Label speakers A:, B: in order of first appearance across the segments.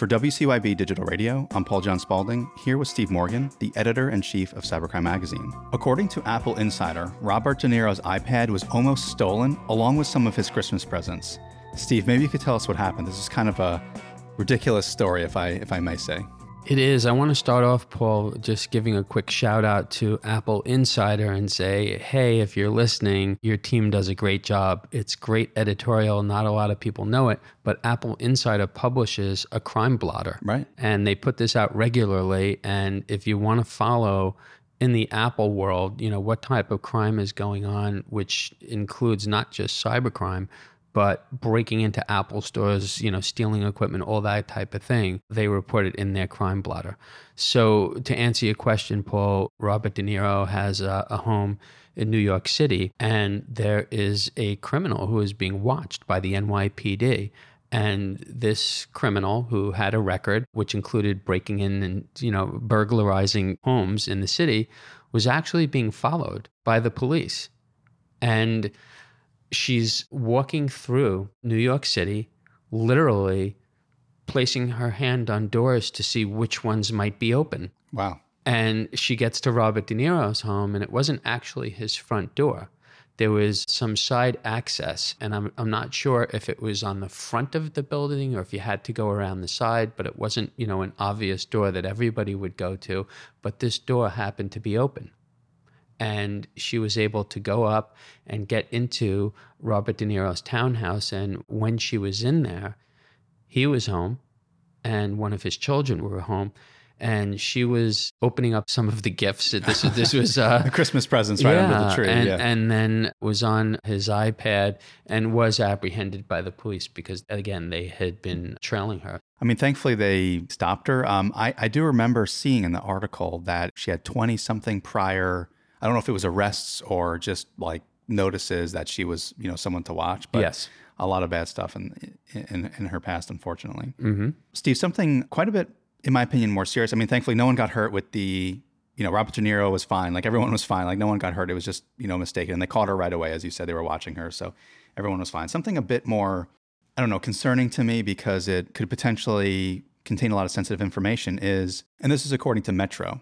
A: For WCYB Digital Radio, I'm Paul John Spaulding, here with Steve Morgan, the editor in chief of Cybercrime Magazine. According to Apple Insider, Robert De Niro's iPad was almost stolen along with some of his Christmas presents. Steve, maybe you could tell us what happened. This is kind of a ridiculous story, if I if I may say.
B: It is. I want to start off, Paul, just giving a quick shout out to Apple Insider and say, hey, if you're listening, your team does a great job. It's great editorial. Not a lot of people know it, but Apple Insider publishes a crime blotter.
A: Right.
B: And they put this out regularly. And if you want to follow in the Apple world, you know, what type of crime is going on, which includes not just cybercrime, but breaking into Apple stores, you know, stealing equipment, all that type of thing, they report it in their crime blotter. So, to answer your question, Paul, Robert De Niro has a, a home in New York City, and there is a criminal who is being watched by the NYPD. And this criminal who had a record, which included breaking in and, you know, burglarizing homes in the city, was actually being followed by the police. And she's walking through New York City, literally placing her hand on doors to see which ones might be open.
A: Wow.
B: And she gets to Robert De Niro's home, and it wasn't actually his front door. There was some side access, and I'm, I'm not sure if it was on the front of the building or if you had to go around the side, but it wasn't, you know, an obvious door that everybody would go to. But this door happened to be open and she was able to go up and get into Robert De Niro's townhouse. And when she was in there, he was home, and one of his children were home. And she was opening up some of the gifts. This this was uh,
A: Christmas presents right
B: yeah,
A: under the tree.
B: And,
A: yeah.
B: and then was on his iPad and was apprehended by the police because again they had been trailing her.
A: I mean, thankfully they stopped her. Um, I, I do remember seeing in the article that she had 20 something prior I don't know if it was arrests or just like notices that she was, you know, someone to watch. But
B: yes.
A: a lot of bad stuff in in, in her past, unfortunately.
B: Mm-hmm.
A: Steve, something quite a bit, in my opinion, more serious. I mean, thankfully, no one got hurt with the, you know, Robert De Niro was fine. Like everyone was fine. Like no one got hurt. It was just, you know, mistaken. And they caught her right away, as you said, they were watching her. So everyone was fine. Something a bit more, I don't know, concerning to me because it could potentially contain a lot of sensitive information is, and this is according to Metro,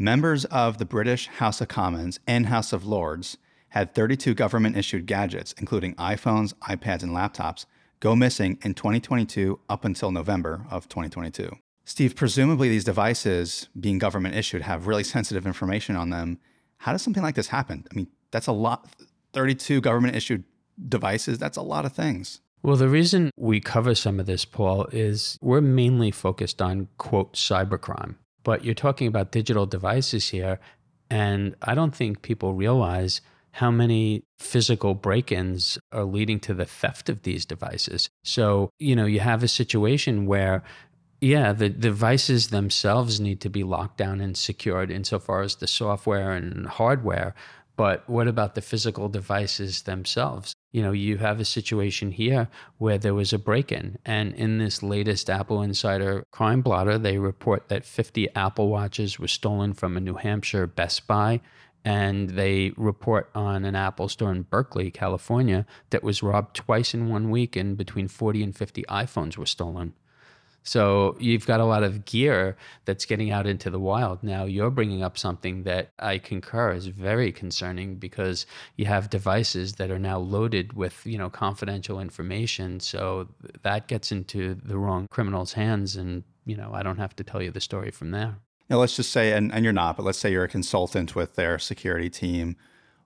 A: Members of the British House of Commons and House of Lords had 32 government issued gadgets, including iPhones, iPads, and laptops, go missing in 2022 up until November of 2022. Steve, presumably these devices, being government issued, have really sensitive information on them. How does something like this happen? I mean, that's a lot. 32 government issued devices, that's a lot of things.
B: Well, the reason we cover some of this, Paul, is we're mainly focused on, quote, cybercrime. But you're talking about digital devices here. And I don't think people realize how many physical break ins are leading to the theft of these devices. So, you know, you have a situation where yeah, the devices themselves need to be locked down and secured insofar as the software and hardware. But what about the physical devices themselves? You know, you have a situation here where there was a break in. And in this latest Apple Insider crime blotter, they report that 50 Apple Watches were stolen from a New Hampshire Best Buy. And they report on an Apple store in Berkeley, California, that was robbed twice in one week, and between 40 and 50 iPhones were stolen. So you've got a lot of gear that's getting out into the wild. Now you're bringing up something that I concur is very concerning because you have devices that are now loaded with, you know, confidential information. So that gets into the wrong criminal's hands and, you know, I don't have to tell you the story from there.
A: Now let's just say and, and you're not, but let's say you're a consultant with their security team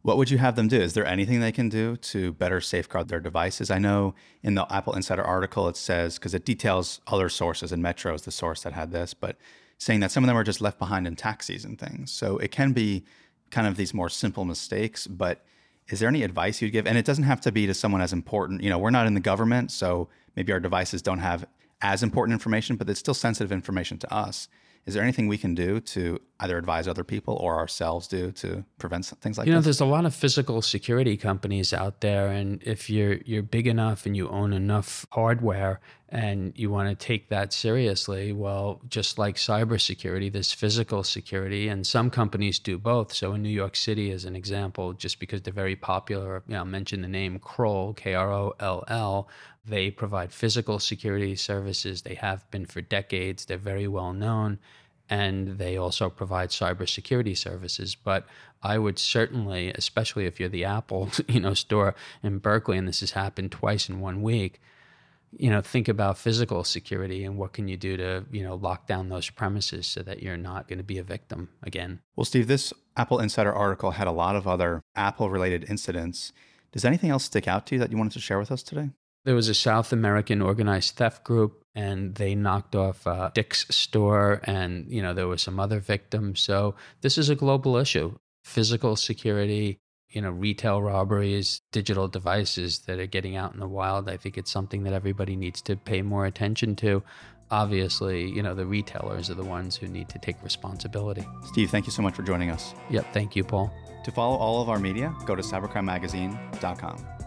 A: what would you have them do? Is there anything they can do to better safeguard their devices? I know in the Apple Insider article it says, because it details other sources, and Metro is the source that had this, but saying that some of them are just left behind in taxis and things. So it can be kind of these more simple mistakes, but is there any advice you'd give? And it doesn't have to be to someone as important. You know, we're not in the government, so maybe our devices don't have as important information, but it's still sensitive information to us. Is there anything we can do to either advise other people or ourselves do to prevent things like that.
B: you know,
A: this?
B: there's a lot of physical security companies out there, and if you're you're big enough and you own enough hardware and you want to take that seriously, well, just like cybersecurity, there's physical security, and some companies do both. So in New York City, as an example, just because they're very popular, you know, mention the name Kroll, K R O L L. They provide physical security services. They have been for decades. They're very well known. And they also provide cybersecurity services. But I would certainly, especially if you're the Apple, you know, store in Berkeley, and this has happened twice in one week, you know, think about physical security and what can you do to, you know, lock down those premises so that you're not going to be a victim again.
A: Well, Steve, this Apple Insider article had a lot of other Apple related incidents. Does anything else stick out to you that you wanted to share with us today?
B: There was a South American organized theft group and they knocked off uh, Dick's store and, you know, there were some other victims. So this is a global issue. Physical security, you know, retail robberies, digital devices that are getting out in the wild. I think it's something that everybody needs to pay more attention to. Obviously, you know, the retailers are the ones who need to take responsibility.
A: Steve, thank you so much for joining us.
B: Yep. Thank you, Paul.
A: To follow all of our media, go to cybercrimemagazine.com.